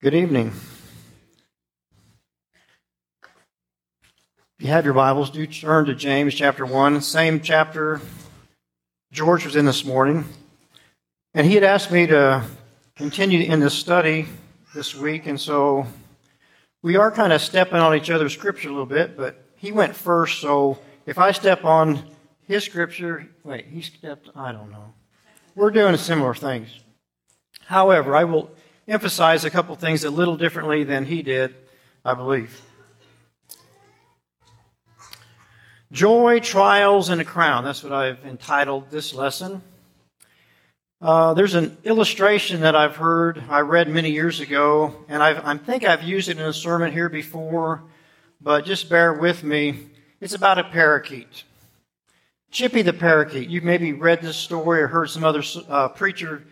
Good evening. If you have your Bibles, do turn to James chapter 1, same chapter George was in this morning. And he had asked me to continue in this study this week, and so we are kind of stepping on each other's scripture a little bit, but he went first, so if I step on his scripture, wait, he stepped, I don't know. We're doing similar things. However, I will emphasize a couple things a little differently than he did, I believe. Joy, Trials, and a Crown. That's what I've entitled this lesson. Uh, there's an illustration that I've heard, I read many years ago, and I've, I think I've used it in a sermon here before, but just bear with me. It's about a parakeet. Chippy the parakeet. You've maybe read this story or heard some other uh, preacher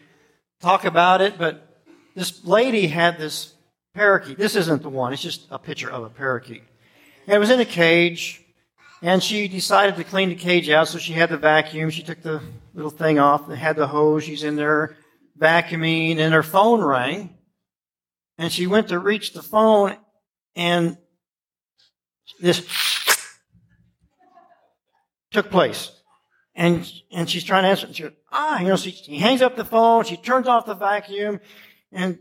talk about it, but this lady had this parakeet. This isn't the one, it's just a picture of a parakeet. And it was in a cage, and she decided to clean the cage out, so she had the vacuum. She took the little thing off, and had the hose. She's in there vacuuming, and her phone rang. And she went to reach the phone, and this took place. And, and she's trying to answer. She goes, ah, you know, she, she hangs up the phone, she turns off the vacuum, and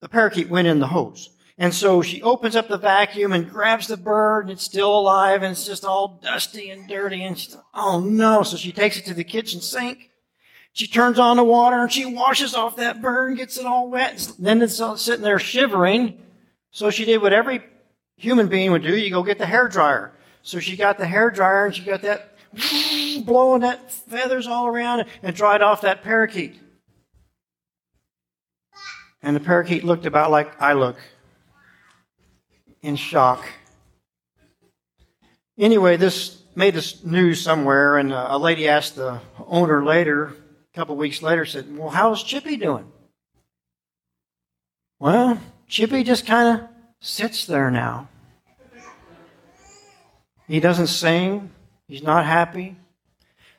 the parakeet went in the hose. And so she opens up the vacuum and grabs the bird, and it's still alive, and it's just all dusty and dirty. And she's, oh no. So she takes it to the kitchen sink. She turns on the water and she washes off that bird and gets it all wet. Then it's all sitting there shivering. So she did what every human being would do. You go get the hair dryer. So she got the hair dryer and she got that blowing that feathers all around and dried off that parakeet. And the parakeet looked about like I look in shock. Anyway, this made this news somewhere, and uh, a lady asked the owner later, a couple weeks later, said, Well, how's Chippy doing? Well, Chippy just kind of sits there now. He doesn't sing, he's not happy.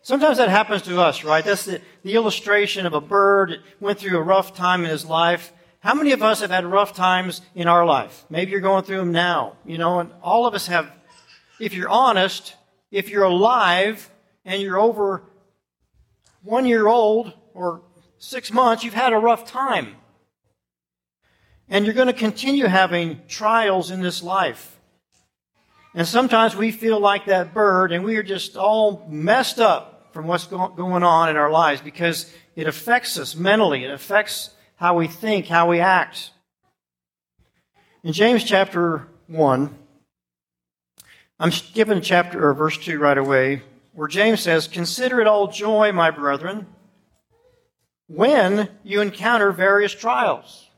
Sometimes that happens to us, right? That's the, the illustration of a bird that went through a rough time in his life. How many of us have had rough times in our life? Maybe you're going through them now, you know, and all of us have, if you're honest, if you're alive and you're over one year old or six months, you've had a rough time. And you're going to continue having trials in this life. And sometimes we feel like that bird and we are just all messed up from what's going on in our lives because it affects us mentally. It affects how we think, how we act. In James chapter 1, I'm given chapter or verse 2 right away, where James says, Consider it all joy, my brethren, when you encounter various trials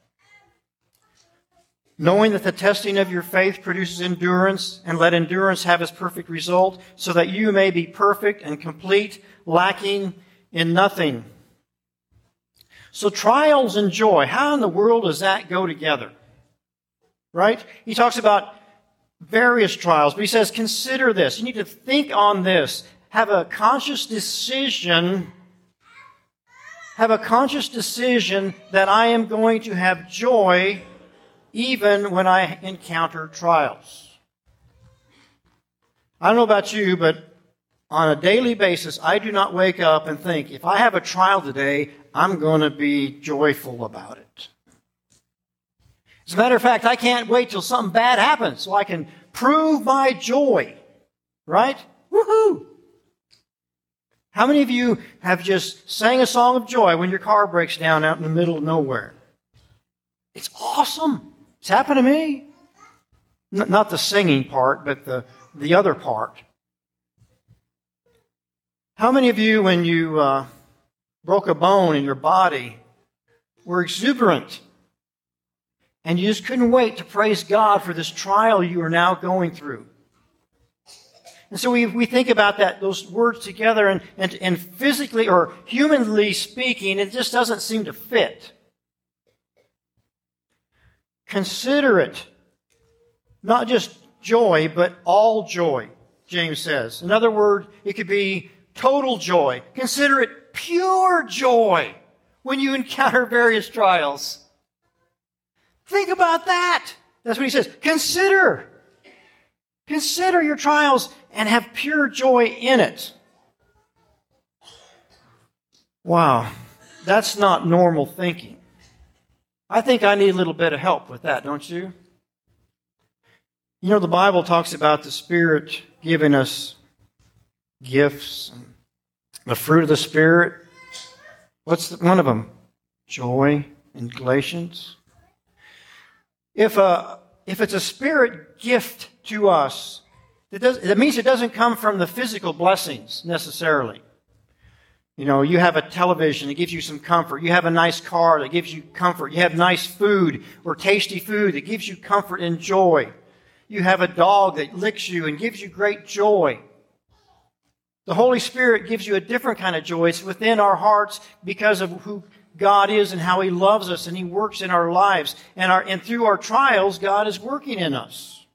knowing that the testing of your faith produces endurance, and let endurance have its perfect result, so that you may be perfect and complete, lacking in nothing. So trials and joy, how in the world does that go together? Right? He talks about various trials, but he says, consider this. You need to think on this. Have a conscious decision have a conscious decision that I am going to have joy even when I encounter trials. I don't know about you, but on a daily basis, I do not wake up and think, if I have a trial today, I'm going to be joyful about it. As a matter of fact, I can't wait till something bad happens so I can prove my joy. Right? Woohoo! How many of you have just sang a song of joy when your car breaks down out in the middle of nowhere? It's awesome. It's happened to me. N- not the singing part, but the, the other part. How many of you, when you uh, broke a bone in your body, were exuberant and you just couldn't wait to praise God for this trial you are now going through? And so we, we think about that, those words together, and, and, and physically or humanly speaking, it just doesn't seem to fit. Consider it not just joy, but all joy, James says. In other words, it could be total joy. Consider it pure joy when you encounter various trials. Think about that. That's what he says. Consider. Consider your trials and have pure joy in it. Wow, that's not normal thinking. I think I need a little bit of help with that, don't you? You know, the Bible talks about the Spirit giving us gifts, the fruit of the Spirit. What's the, one of them? Joy in Galatians. If, a, if it's a Spirit gift to us, that, does, that means it doesn't come from the physical blessings necessarily. You know, you have a television that gives you some comfort. You have a nice car that gives you comfort. You have nice food or tasty food that gives you comfort and joy. You have a dog that licks you and gives you great joy. The Holy Spirit gives you a different kind of joy. It's within our hearts because of who God is and how He loves us and He works in our lives. And, our, and through our trials, God is working in us.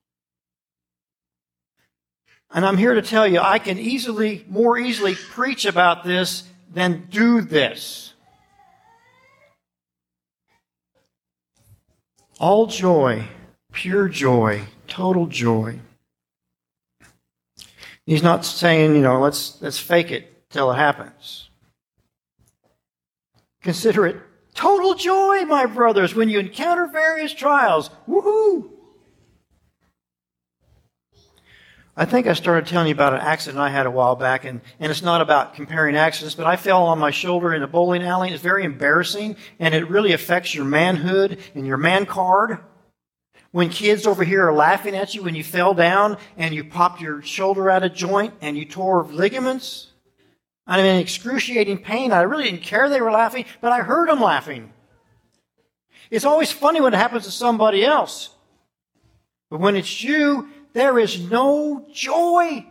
And I'm here to tell you, I can easily, more easily preach about this than do this. All joy, pure joy, total joy. He's not saying, you know, let's, let's fake it till it happens. Consider it total joy, my brothers, when you encounter various trials. Woohoo! I think I started telling you about an accident I had a while back, and, and it's not about comparing accidents, but I fell on my shoulder in a bowling alley. It's very embarrassing, and it really affects your manhood and your man card. When kids over here are laughing at you when you fell down and you popped your shoulder out of joint and you tore ligaments. I'm in excruciating pain. I really didn't care they were laughing, but I heard them laughing. It's always funny when it happens to somebody else. But when it's you, there is no joy.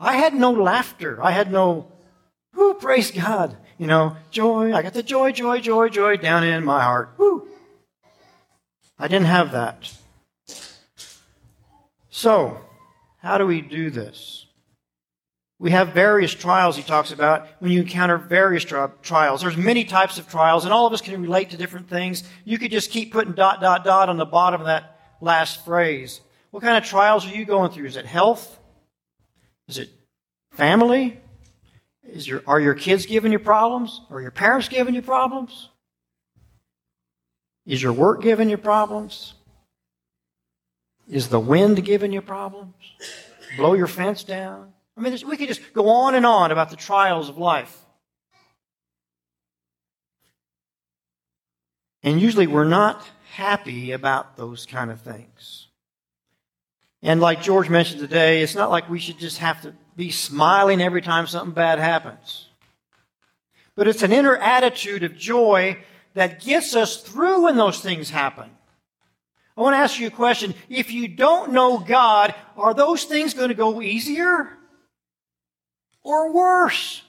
I had no laughter. I had no, whoo, praise God. You know, joy. I got the joy, joy, joy, joy down in my heart. Whoo. I didn't have that. So, how do we do this? We have various trials he talks about when you encounter various tri- trials. There's many types of trials, and all of us can relate to different things. You could just keep putting dot, dot, dot on the bottom of that last phrase. What kind of trials are you going through? Is it health? Is it family? Is your, are your kids giving you problems? Are your parents giving you problems? Is your work giving you problems? Is the wind giving you problems? Blow your fence down? I mean, we could just go on and on about the trials of life. And usually we're not happy about those kind of things. And like George mentioned today, it's not like we should just have to be smiling every time something bad happens. But it's an inner attitude of joy that gets us through when those things happen. I want to ask you a question. If you don't know God, are those things going to go easier or worse?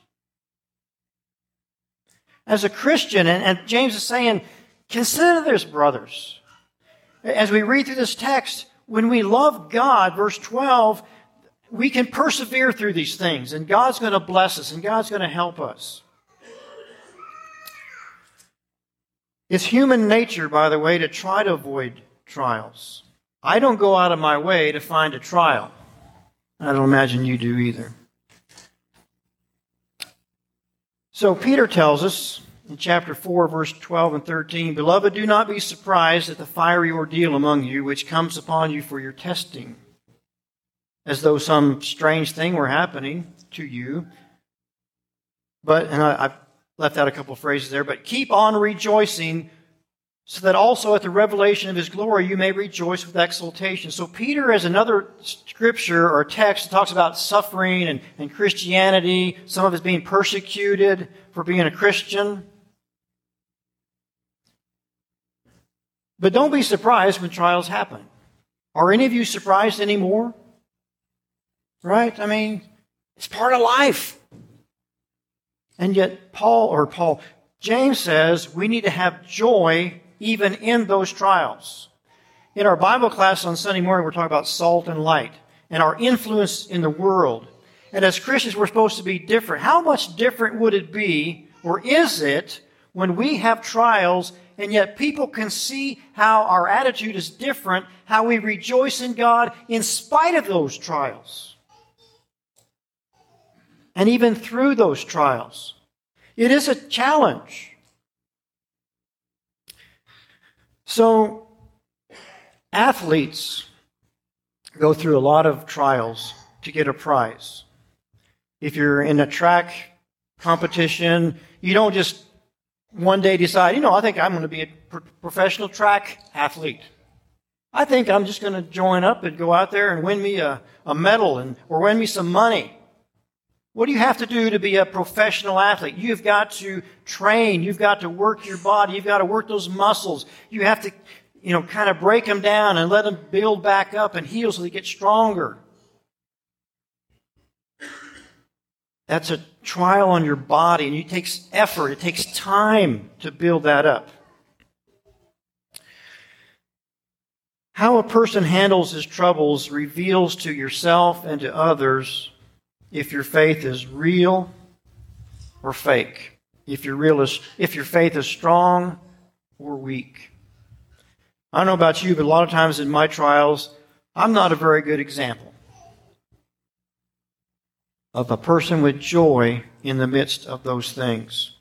As a Christian, and, and James is saying, consider this, brothers. As we read through this text, when we love God, verse 12, we can persevere through these things, and God's going to bless us, and God's going to help us. It's human nature, by the way, to try to avoid trials. I don't go out of my way to find a trial. I don't imagine you do either. So Peter tells us in chapter 4, verse 12 and 13 Beloved, do not be surprised at the fiery ordeal among you, which comes upon you for your testing, as though some strange thing were happening to you. But, and I, I left out a couple of phrases there, but keep on rejoicing so that also at the revelation of his glory you may rejoice with exultation. So Peter has another scripture or text that talks about suffering and, and Christianity, some of us being persecuted for being a Christian. But don't be surprised when trials happen. Are any of you surprised anymore? Right? I mean, it's part of life. And yet, Paul, or Paul, James says we need to have joy even in those trials. In our Bible class on Sunday morning, we're talking about salt and light and our influence in the world. And as Christians, we're supposed to be different. How much different would it be, or is it, when we have trials and yet people can see how our attitude is different, how we rejoice in God in spite of those trials. And even through those trials. It is a challenge. So, athletes go through a lot of trials to get a prize. If you're in a track competition, you don't just one day decide, you know, I think I'm going to be a professional track athlete. I think I'm just going to join up and go out there and win me a, a medal and, or win me some money. What do you have to do to be a professional athlete? You've got to train. You've got to work your body. You've got to work those muscles. You have to, you know, kind of break them down and let them build back up and heal so they get stronger. That's a trial on your body and it takes effort. It takes time to build that up. How a person handles his troubles reveals to yourself and to others if your faith is real or fake. If your, real is, if your faith is strong or weak. I don't know about you, but a lot of times in my trials, I'm not a very good example of a person with joy in the midst of those things.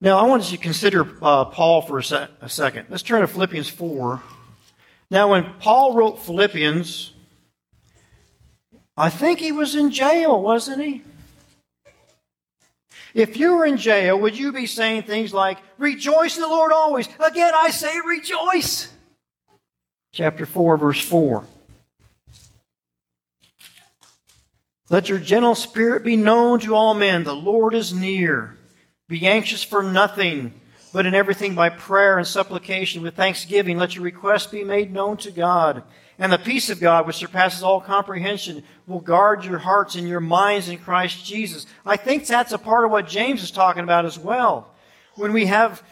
Now, I want you to consider uh, Paul for a, a second. Let's turn to Philippians 4. Now, when Paul wrote Philippians, I think he was in jail, wasn't he? If you were in jail, would you be saying things like, Rejoice in the Lord always? Again, I say rejoice. Chapter 4, verse 4. Let your gentle spirit be known to all men. The Lord is near. Be anxious for nothing, but in everything by prayer and supplication with thanksgiving, let your requests be made known to God. And the peace of God, which surpasses all comprehension, will guard your hearts and your minds in Christ Jesus. I think that's a part of what James is talking about as well. When we have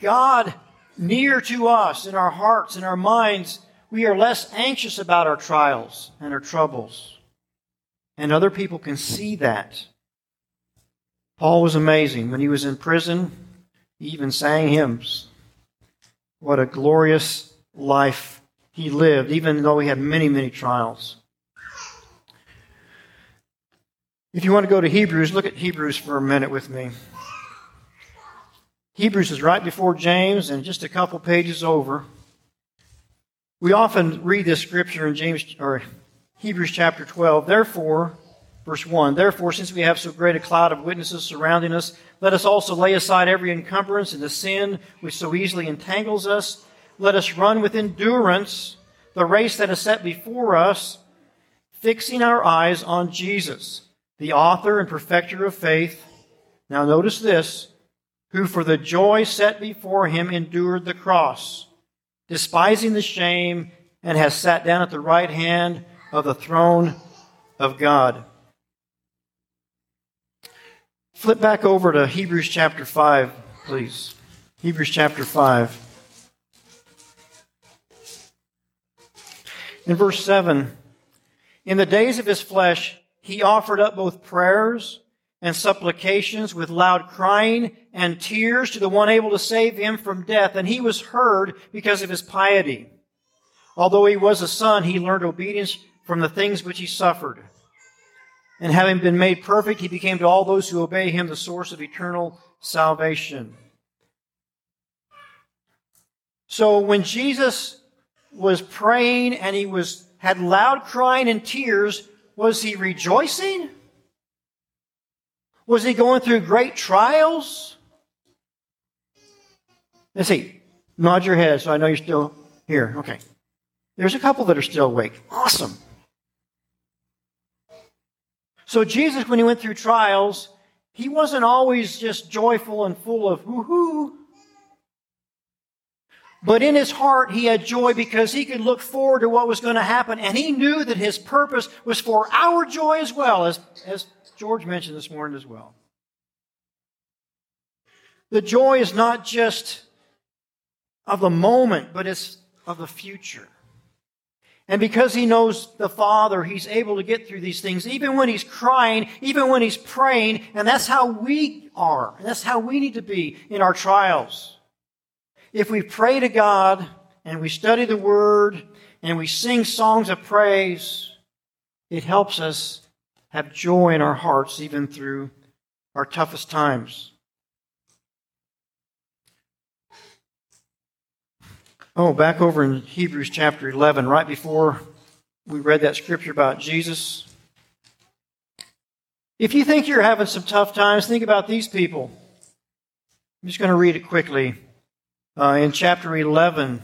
God near to us in our hearts and our minds, we are less anxious about our trials and our troubles. And other people can see that. Paul was amazing. When he was in prison, he even sang hymns. What a glorious life he lived, even though he had many, many trials. If you want to go to Hebrews, look at Hebrews for a minute with me. Hebrews is right before James and just a couple pages over. We often read this scripture in James or Hebrews chapter 12. Therefore, verse 1 Therefore, since we have so great a cloud of witnesses surrounding us, let us also lay aside every encumbrance and the sin which so easily entangles us. Let us run with endurance the race that is set before us, fixing our eyes on Jesus, the author and perfecter of faith. Now, notice this who for the joy set before him endured the cross, despising the shame, and has sat down at the right hand of the throne of God. Flip back over to Hebrews chapter 5, please. Hebrews chapter 5. In verse 7, in the days of his flesh, he offered up both prayers and supplications with loud crying and tears to the one able to save him from death, and he was heard because of his piety. Although he was a son, he learned obedience from the things which he suffered. And having been made perfect, he became to all those who obey him the source of eternal salvation. So when Jesus was praying and he was had loud crying and tears, was he rejoicing? Was he going through great trials? Let's see. Nod your head so I know you're still here. Okay. There's a couple that are still awake. Awesome. So Jesus, when he went through trials, he wasn't always just joyful and full of woohoo. But in his heart, he had joy because he could look forward to what was going to happen. And he knew that his purpose was for our joy as well, as, as George mentioned this morning as well. The joy is not just of the moment, but it's of the future. And because he knows the Father, he's able to get through these things, even when he's crying, even when he's praying. And that's how we are. And that's how we need to be in our trials. If we pray to God and we study the Word and we sing songs of praise, it helps us have joy in our hearts even through our toughest times. Oh, back over in Hebrews chapter 11, right before we read that scripture about Jesus. If you think you're having some tough times, think about these people. I'm just going to read it quickly. Uh, in chapter 11,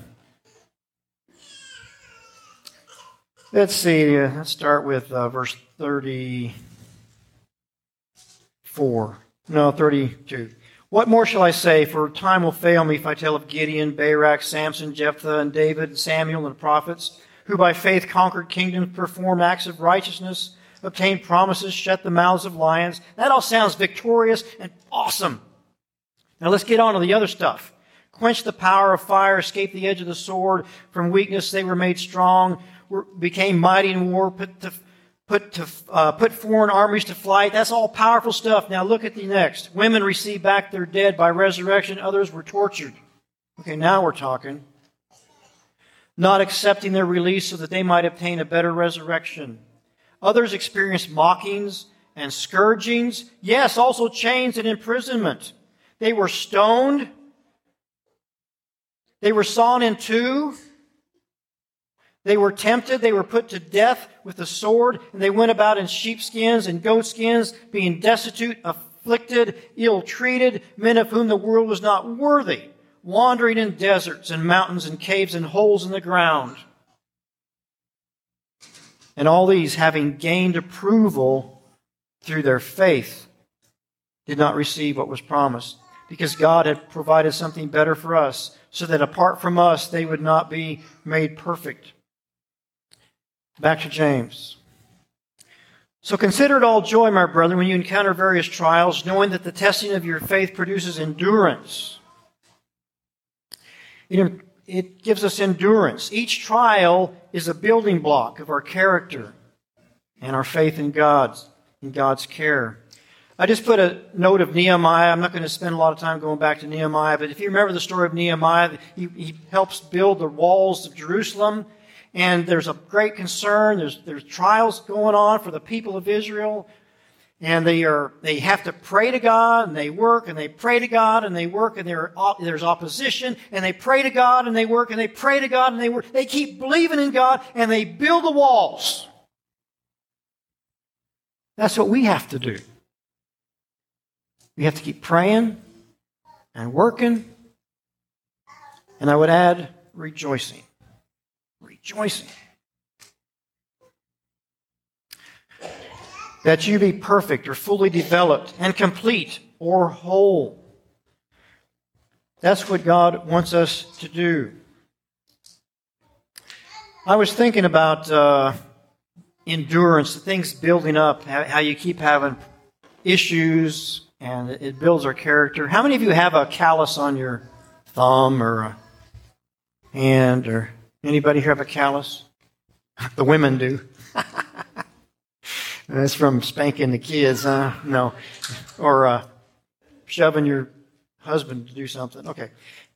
let's see, uh, let's start with uh, verse 34. No, 32. What more shall I say? For time will fail me if I tell of Gideon, Barak, Samson, Jephthah, and David, and Samuel, and the prophets, who by faith conquered kingdoms, performed acts of righteousness, obtained promises, shut the mouths of lions. That all sounds victorious and awesome. Now let's get on to the other stuff. Quench the power of fire, escape the edge of the sword. From weakness they were made strong, were, became mighty in war, put to put, to, uh, put foreign armies to flight. That's all powerful stuff. Now look at the next. Women received back their dead by resurrection. Others were tortured. Okay, now we're talking. Not accepting their release so that they might obtain a better resurrection. Others experienced mockings and scourgings. Yes, also chains and imprisonment. They were stoned. They were sawn in two. They were tempted, they were put to death with the sword, and they went about in sheepskins and goatskins, being destitute, afflicted, ill treated, men of whom the world was not worthy, wandering in deserts and mountains and caves and holes in the ground. And all these, having gained approval through their faith, did not receive what was promised, because God had provided something better for us, so that apart from us, they would not be made perfect. Back to James. So consider it all joy, my brethren, when you encounter various trials, knowing that the testing of your faith produces endurance. It, it gives us endurance. Each trial is a building block of our character and our faith in God's, in God's care. I just put a note of Nehemiah. I'm not going to spend a lot of time going back to Nehemiah, but if you remember the story of Nehemiah, he, he helps build the walls of Jerusalem and there's a great concern. There's, there's trials going on for the people of Israel. And they are, they have to pray to God and they work and they pray to God and they work and there's opposition and they pray to God and they work and they pray to God and they work. They keep believing in God and they build the walls. That's what we have to do. We have to keep praying and working. And I would add rejoicing rejoicing. That you be perfect or fully developed and complete or whole. That's what God wants us to do. I was thinking about uh, endurance, the things building up, how you keep having issues, and it builds our character. How many of you have a callus on your thumb or a hand or Anybody here have a callus? The women do. That's from spanking the kids, huh? No. Or uh, shoving your husband to do something. Okay.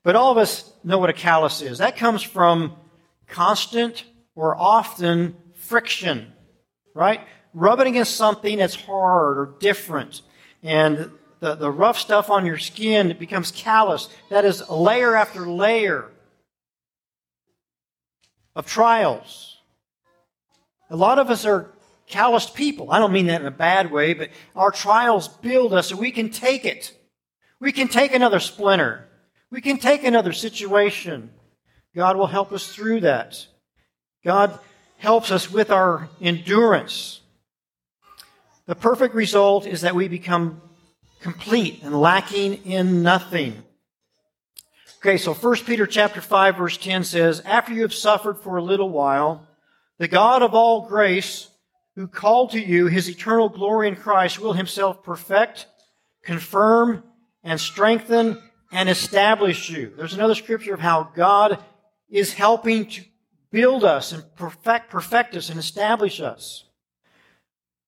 But all of us know what a callus is. That comes from constant or often friction, right? Rubbing against something that's hard or different. And the, the rough stuff on your skin it becomes callous. That is layer after layer of trials. A lot of us are calloused people. I don't mean that in a bad way, but our trials build us so we can take it. We can take another splinter. We can take another situation. God will help us through that. God helps us with our endurance. The perfect result is that we become complete and lacking in nothing. Okay, so 1 Peter chapter 5 verse 10 says, After you have suffered for a little while, the God of all grace, who called to you his eternal glory in Christ, will himself perfect, confirm, and strengthen and establish you. There's another scripture of how God is helping to build us and perfect, perfect us and establish us.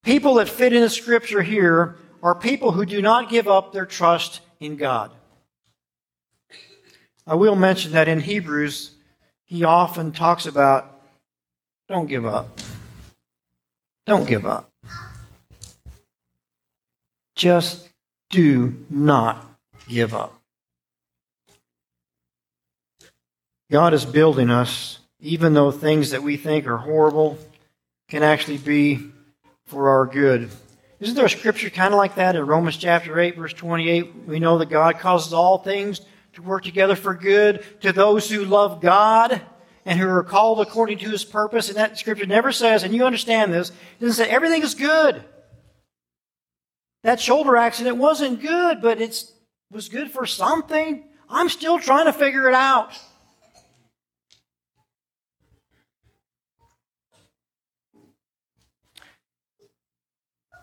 People that fit in the scripture here are people who do not give up their trust in God. I will mention that in Hebrews, he often talks about don't give up. Don't give up. Just do not give up. God is building us, even though things that we think are horrible can actually be for our good. Isn't there a scripture kind of like that in Romans chapter 8, verse 28? We know that God causes all things to work together for good to those who love God and who are called according to his purpose. And that scripture never says, and you understand this, it doesn't say everything is good. That shoulder accident wasn't good, but it was good for something. I'm still trying to figure it out.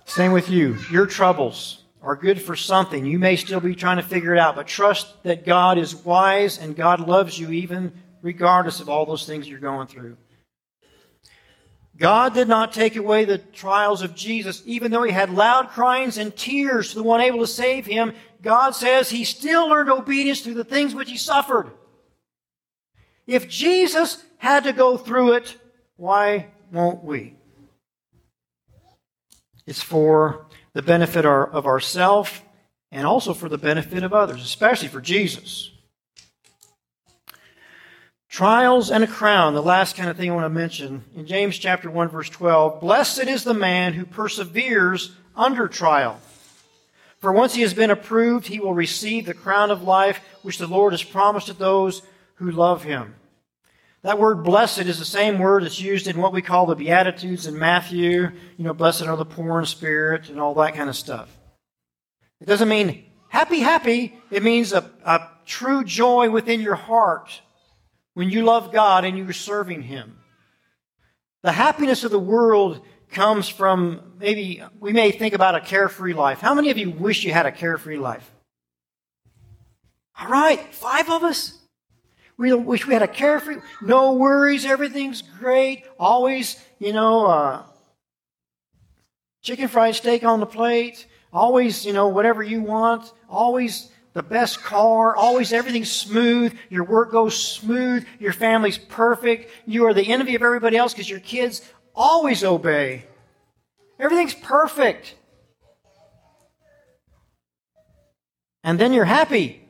Same with you. Your troubles are good for something. You may still be trying to figure it out, but trust that God is wise and God loves you even regardless of all those things you're going through. God did not take away the trials of Jesus, even though he had loud cryings and tears to the one able to save him. God says he still learned obedience through the things which he suffered. If Jesus had to go through it, why won't we? It's for the benefit of ourself and also for the benefit of others, especially for Jesus. Trials and a crown, the last kind of thing I want to mention. In James chapter 1 verse 12, blessed is the man who perseveres under trial. For once he has been approved, he will receive the crown of life which the Lord has promised to those who love him. That word blessed is the same word that's used in what we call the Beatitudes in Matthew. You know, blessed are the poor in spirit and all that kind of stuff. It doesn't mean happy, happy. It means a, a true joy within your heart when you love God and you're serving Him. The happiness of the world comes from maybe we may think about a carefree life. How many of you wish you had a carefree life? All right, five of us. We wish we had a carefree, no worries, everything's great. Always, you know, uh, chicken fried steak on the plate. Always, you know, whatever you want. Always the best car. Always everything's smooth. Your work goes smooth. Your family's perfect. You are the envy of everybody else because your kids always obey. Everything's perfect. And then you're happy.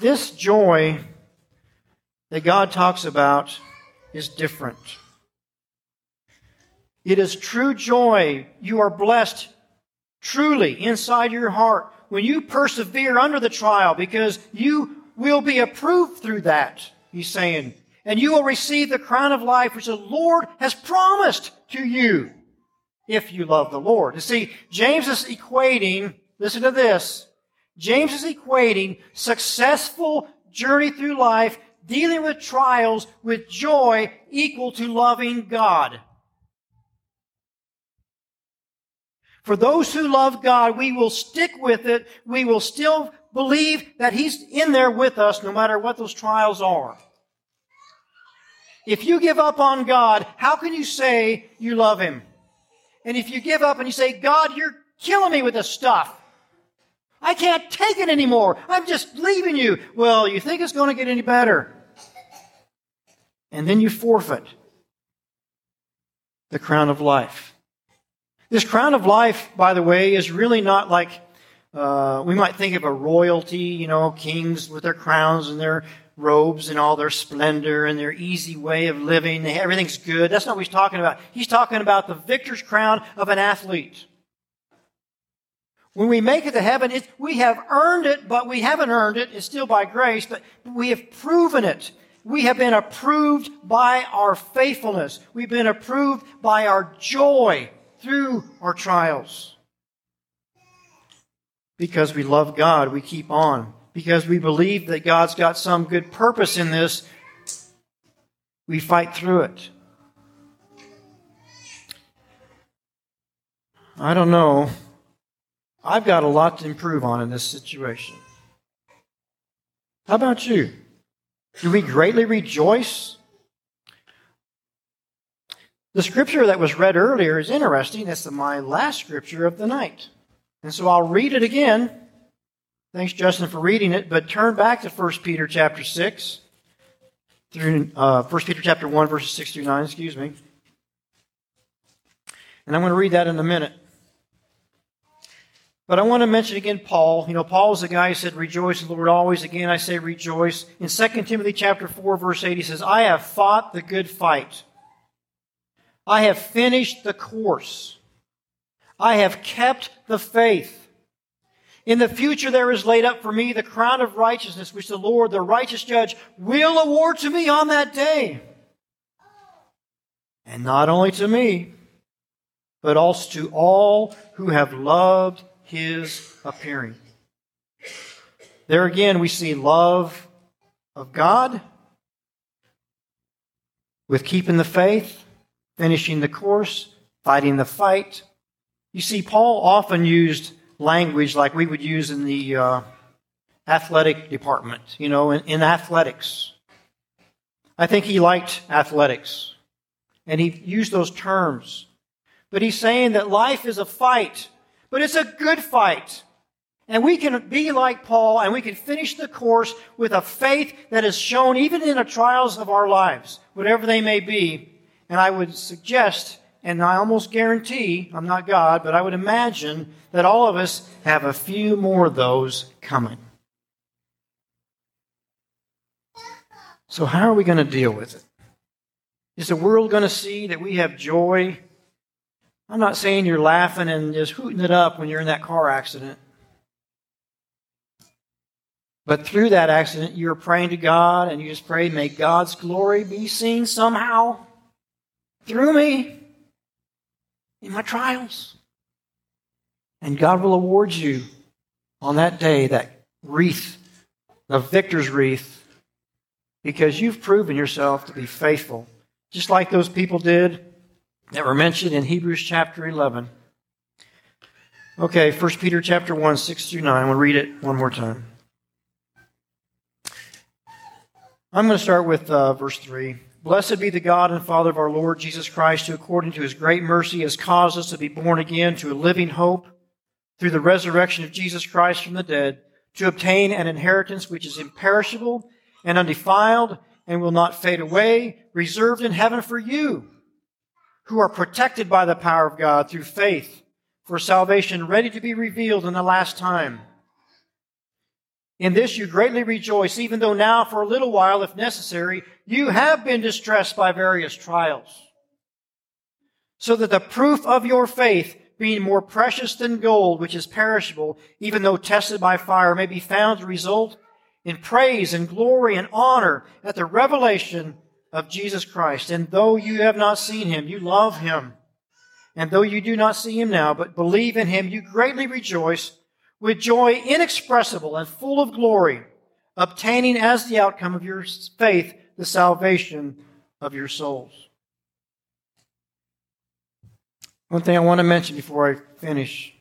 This joy that God talks about is different. It is true joy. You are blessed truly inside your heart when you persevere under the trial because you will be approved through that, he's saying. And you will receive the crown of life which the Lord has promised to you if you love the Lord. You see, James is equating, listen to this, James is equating successful journey through life, dealing with trials with joy equal to loving God. For those who love God, we will stick with it. We will still believe that He's in there with us no matter what those trials are. If you give up on God, how can you say you love Him? And if you give up and you say, God, you're killing me with this stuff. I can't take it anymore. I'm just leaving you. Well, you think it's going to get any better. And then you forfeit the crown of life. This crown of life, by the way, is really not like uh, we might think of a royalty, you know, kings with their crowns and their robes and all their splendor and their easy way of living. Everything's good. That's not what he's talking about. He's talking about the victor's crown of an athlete. When we make it to heaven, we have earned it, but we haven't earned it. It's still by grace, but we have proven it. We have been approved by our faithfulness. We've been approved by our joy through our trials. Because we love God, we keep on. Because we believe that God's got some good purpose in this, we fight through it. I don't know I've got a lot to improve on in this situation. How about you? Do we greatly rejoice The scripture that was read earlier is interesting. It's my last scripture of the night. And so I'll read it again. Thanks, Justin, for reading it. But turn back to 1 Peter chapter 6, through uh, 1 Peter chapter 1, verses 6 through 9, excuse me. And I'm going to read that in a minute. But I want to mention again Paul. You know, Paul is the guy who said, Rejoice in the Lord always. Again, I say rejoice. In 2 Timothy chapter 4, verse 8, he says, I have fought the good fight. I have finished the course. I have kept the faith. In the future, there is laid up for me the crown of righteousness, which the Lord, the righteous judge, will award to me on that day. And not only to me, but also to all who have loved his appearing. There again, we see love of God with keeping the faith, finishing the course, fighting the fight. You see, Paul often used language like we would use in the uh, athletic department, you know, in, in athletics. I think he liked athletics, and he used those terms. But he's saying that life is a fight, but it's a good fight. And we can be like Paul and we can finish the course with a faith that is shown even in the trials of our lives, whatever they may be. And I would suggest, and I almost guarantee, I'm not God, but I would imagine that all of us have a few more of those coming. So, how are we going to deal with it? Is the world going to see that we have joy I'm not saying you're laughing and just hooting it up when you're in that car accident. But through that accident, you're praying to God and you just pray, may God's glory be seen somehow through me in my trials. And God will award you on that day that wreath, the victor's wreath, because you've proven yourself to be faithful, just like those people did that were mentioned in Hebrews chapter 11. Okay, 1 Peter chapter 1, 6 through 9. We'll read it one more time. I'm going to start with uh, verse 3. Blessed be the God and Father of our Lord Jesus Christ, who according to his great mercy has caused us to be born again to a living hope through the resurrection of Jesus Christ from the dead, to obtain an inheritance which is imperishable and undefiled and will not fade away, reserved in heaven for you who are protected by the power of God through faith for salvation ready to be revealed in the last time. In this you greatly rejoice, even though now for a little while, if necessary, you have been distressed by various trials. So that the proof of your faith, being more precious than gold, which is perishable, even though tested by fire, may be found to result in praise and glory and honor at the revelation of Jesus Christ. And though you have not seen him, you love him. And though you do not see him now, but believe in him, you greatly rejoice with joy inexpressible and full of glory, obtaining as the outcome of your faith the salvation of your souls. One thing I want to mention before I finish.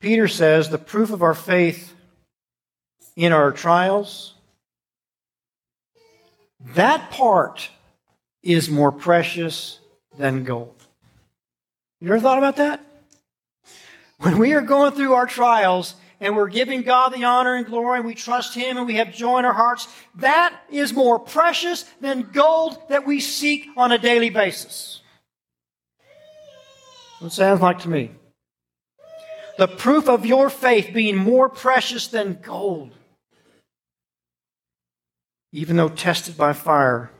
Peter says the proof of our faith in our trials that part is more precious than gold. You ever thought about that? When we are going through our trials and we're giving God the honor and glory and we trust Him and we have joy in our hearts, that is more precious than gold that we seek on a daily basis. It sounds like to me. The proof of your faith being more precious than gold even though tested by fire,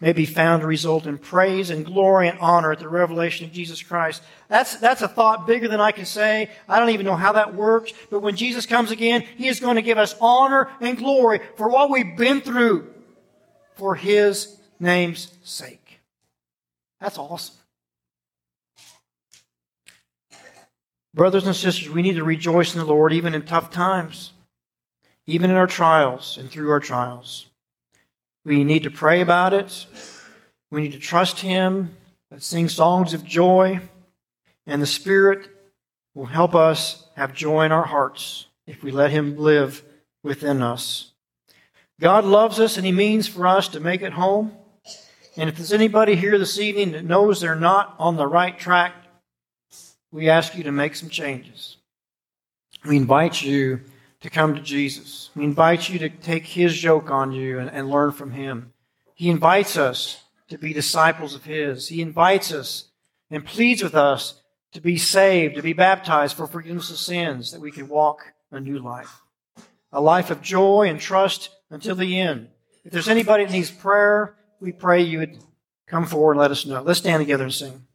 may be found to result in praise and glory and honor at the revelation of Jesus Christ. That's, that's a thought bigger than I can say. I don't even know how that works. But when Jesus comes again, He is going to give us honor and glory for what we've been through for His name's sake. That's awesome. Brothers and sisters, we need to rejoice in the Lord even in tough times, even in our trials and through our trials. We need to pray about it. We need to trust Him, sing songs of joy, and the Spirit will help us have joy in our hearts if we let Him live within us. God loves us and He means for us to make it home. And if there's anybody here this evening that knows they're not on the right track, we ask you to make some changes. We invite you to come to Jesus. We invite you to take his yoke on you and, and learn from him. He invites us to be disciples of his. He invites us and pleads with us to be saved, to be baptized for forgiveness of sins, that we can walk a new life. A life of joy and trust until the end. If there's anybody that needs prayer, we pray you would come forward and let us know. Let's stand together and sing.